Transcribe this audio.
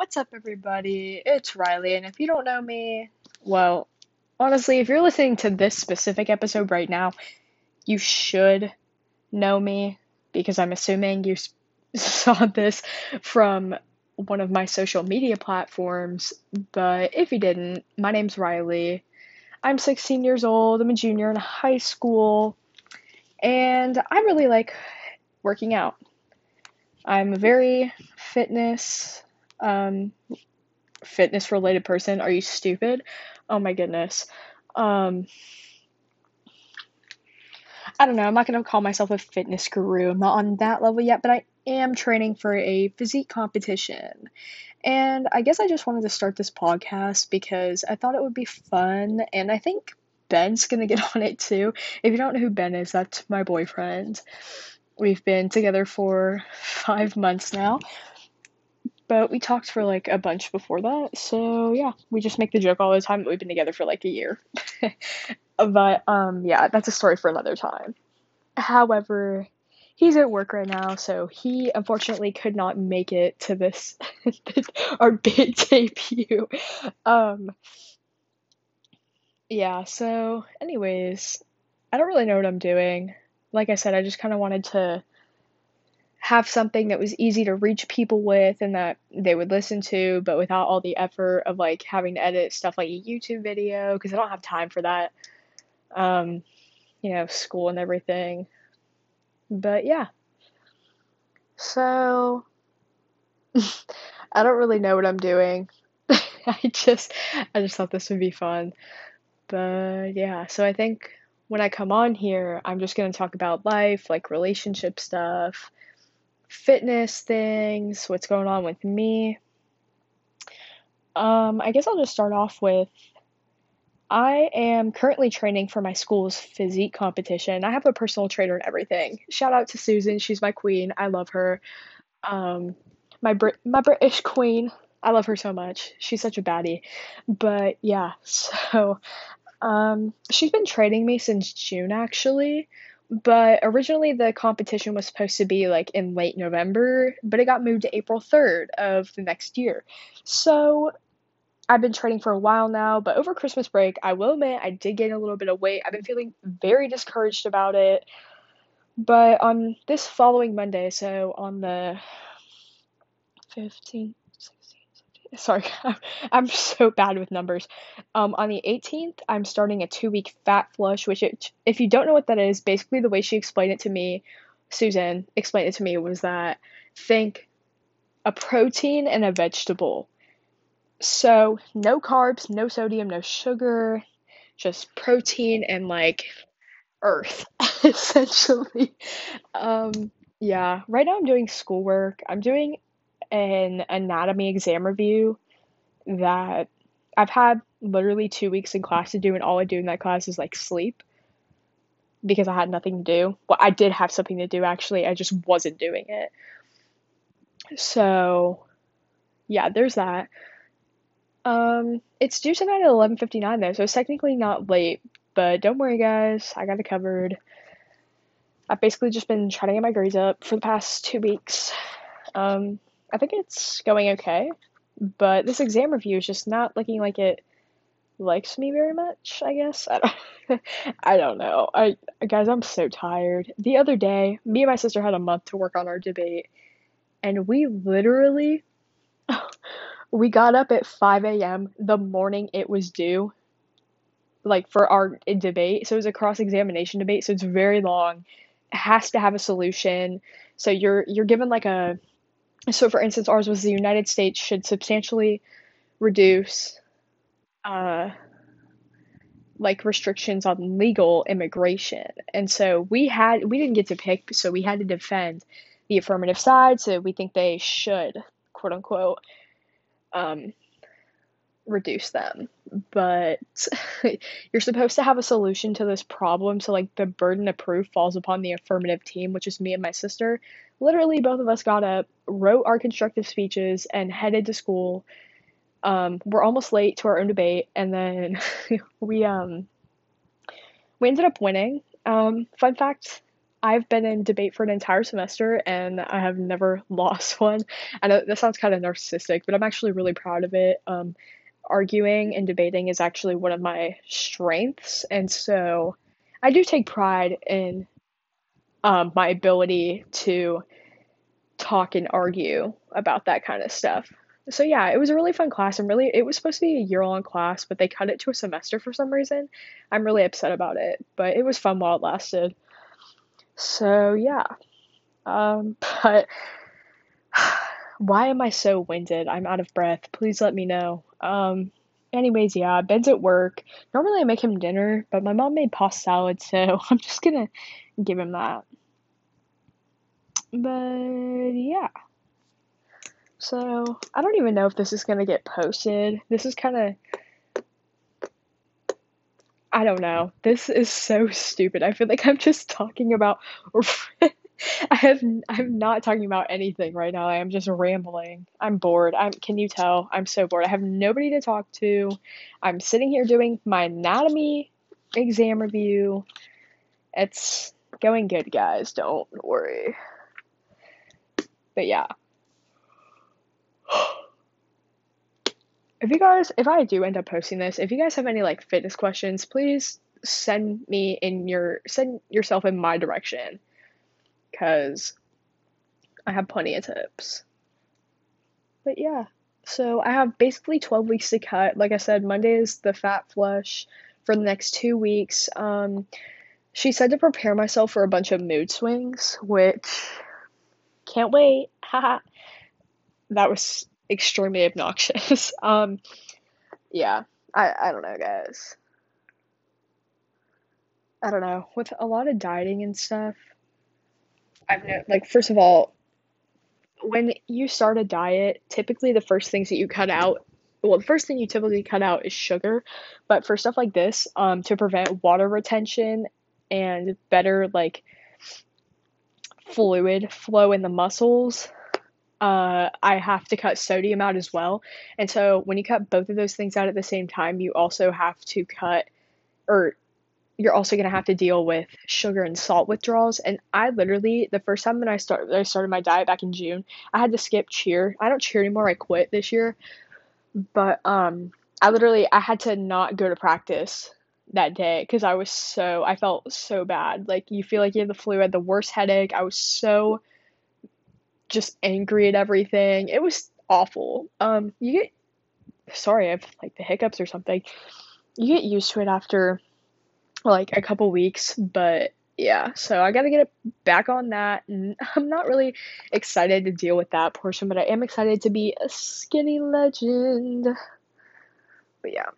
What's up, everybody? It's Riley, and if you don't know me, well, honestly, if you're listening to this specific episode right now, you should know me because I'm assuming you saw this from one of my social media platforms. But if you didn't, my name's Riley. I'm 16 years old, I'm a junior in high school, and I really like working out. I'm very fitness um, fitness related person. Are you stupid? Oh my goodness. Um, I don't know. I'm not going to call myself a fitness guru. I'm not on that level yet, but I am training for a physique competition. And I guess I just wanted to start this podcast because I thought it would be fun. And I think Ben's going to get on it too. If you don't know who Ben is, that's my boyfriend. We've been together for five months now but we talked for like a bunch before that. So yeah, we just make the joke all the time that we've been together for like a year. but um yeah, that's a story for another time. However, he's at work right now, so he unfortunately could not make it to this our big debut. Um yeah, so anyways, I don't really know what I'm doing. Like I said, I just kind of wanted to have something that was easy to reach people with and that they would listen to, but without all the effort of like having to edit stuff like a YouTube video because I don't have time for that. Um, you know, school and everything. But yeah. So I don't really know what I'm doing. I just I just thought this would be fun. But yeah, so I think when I come on here, I'm just going to talk about life, like relationship stuff, fitness things, what's going on with me. Um, I guess I'll just start off with I am currently training for my school's physique competition. I have a personal trainer and everything. Shout out to Susan, she's my queen. I love her. Um, my Brit my British queen. I love her so much. She's such a baddie. But yeah, so um, she's been training me since June actually. But originally the competition was supposed to be like in late November, but it got moved to April 3rd of the next year. So I've been training for a while now, but over Christmas break, I will admit I did gain a little bit of weight. I've been feeling very discouraged about it. But on this following Monday, so on the 15th, sorry, I'm so bad with numbers. Um, on the 18th, I'm starting a two week fat flush, which, it, if you don't know what that is, basically the way she explained it to me, Susan explained it to me, was that think a protein and a vegetable. So, no carbs, no sodium, no sugar, just protein and like earth, essentially. Um, yeah, right now I'm doing schoolwork. I'm doing an anatomy exam review that I've had literally two weeks in class to do, and all I do in that class is like sleep because I had nothing to do. Well, I did have something to do actually, I just wasn't doing it. So, yeah, there's that. Um, it's due tonight at 11:59 though, so it's technically not late, but don't worry guys, I got it covered. I've basically just been trying to get my grades up for the past two weeks. Um, I think it's going okay, but this exam review is just not looking like it likes me very much, I guess. I don't, I don't know. I guys, I'm so tired. The other day, me and my sister had a month to work on our debate, and we literally we got up at 5 a.m. the morning it was due, like for our debate. So it was a cross examination debate, so it's very long. It has to have a solution. So you're you're given like a so for instance ours was the united states should substantially reduce uh like restrictions on legal immigration. And so we had we didn't get to pick so we had to defend the affirmative side. So we think they should quote unquote um reduce them. But you're supposed to have a solution to this problem. So like the burden of proof falls upon the affirmative team which is me and my sister. Literally both of us got up wrote our constructive speeches and headed to school. Um, we're almost late to our own debate and then we um we ended up winning. Um, fun fact I've been in debate for an entire semester and I have never lost one. I know that sounds kind of narcissistic, but I'm actually really proud of it. Um, arguing and debating is actually one of my strengths, and so I do take pride in um, my ability to talk and argue about that kind of stuff. So yeah, it was a really fun class and really it was supposed to be a year long class, but they cut it to a semester for some reason. I'm really upset about it, but it was fun while it lasted. So yeah. Um, but why am I so winded? I'm out of breath. Please let me know. Um, anyways, yeah, Ben's at work. Normally I make him dinner, but my mom made pasta salad, so I'm just gonna give him that. But yeah. So I don't even know if this is gonna get posted. This is kind of I don't know. This is so stupid. I feel like I'm just talking about. I have. I'm not talking about anything right now. I am just rambling. I'm bored. I'm. Can you tell? I'm so bored. I have nobody to talk to. I'm sitting here doing my anatomy exam review. It's going good, guys. Don't worry. But yeah. if you guys, if I do end up posting this, if you guys have any like fitness questions, please send me in your send yourself in my direction because I have plenty of tips. But yeah, so I have basically 12 weeks to cut. Like I said, Monday is the fat flush for the next two weeks. Um, she said to prepare myself for a bunch of mood swings, which can't wait. Haha. that was extremely obnoxious. um, yeah, I I don't know, guys. I don't know. With a lot of dieting and stuff, I've no like first of all, when you start a diet, typically the first things that you cut out, well, the first thing you typically cut out is sugar, but for stuff like this, um, to prevent water retention and better like fluid flow in the muscles, uh, I have to cut sodium out as well. And so when you cut both of those things out at the same time, you also have to cut, or you're also gonna have to deal with sugar and salt withdrawals. And I literally, the first time that I started, I started my diet back in June, I had to skip cheer. I don't cheer anymore. I quit this year, but um, I literally I had to not go to practice that day because I was so I felt so bad. Like you feel like you have the flu. I had the worst headache. I was so just angry at everything. It was awful. Um, you get sorry, I have like the hiccups or something. You get used to it after like a couple weeks, but yeah, so I got to get it back on that. And I'm not really excited to deal with that portion, but I am excited to be a skinny legend. But yeah.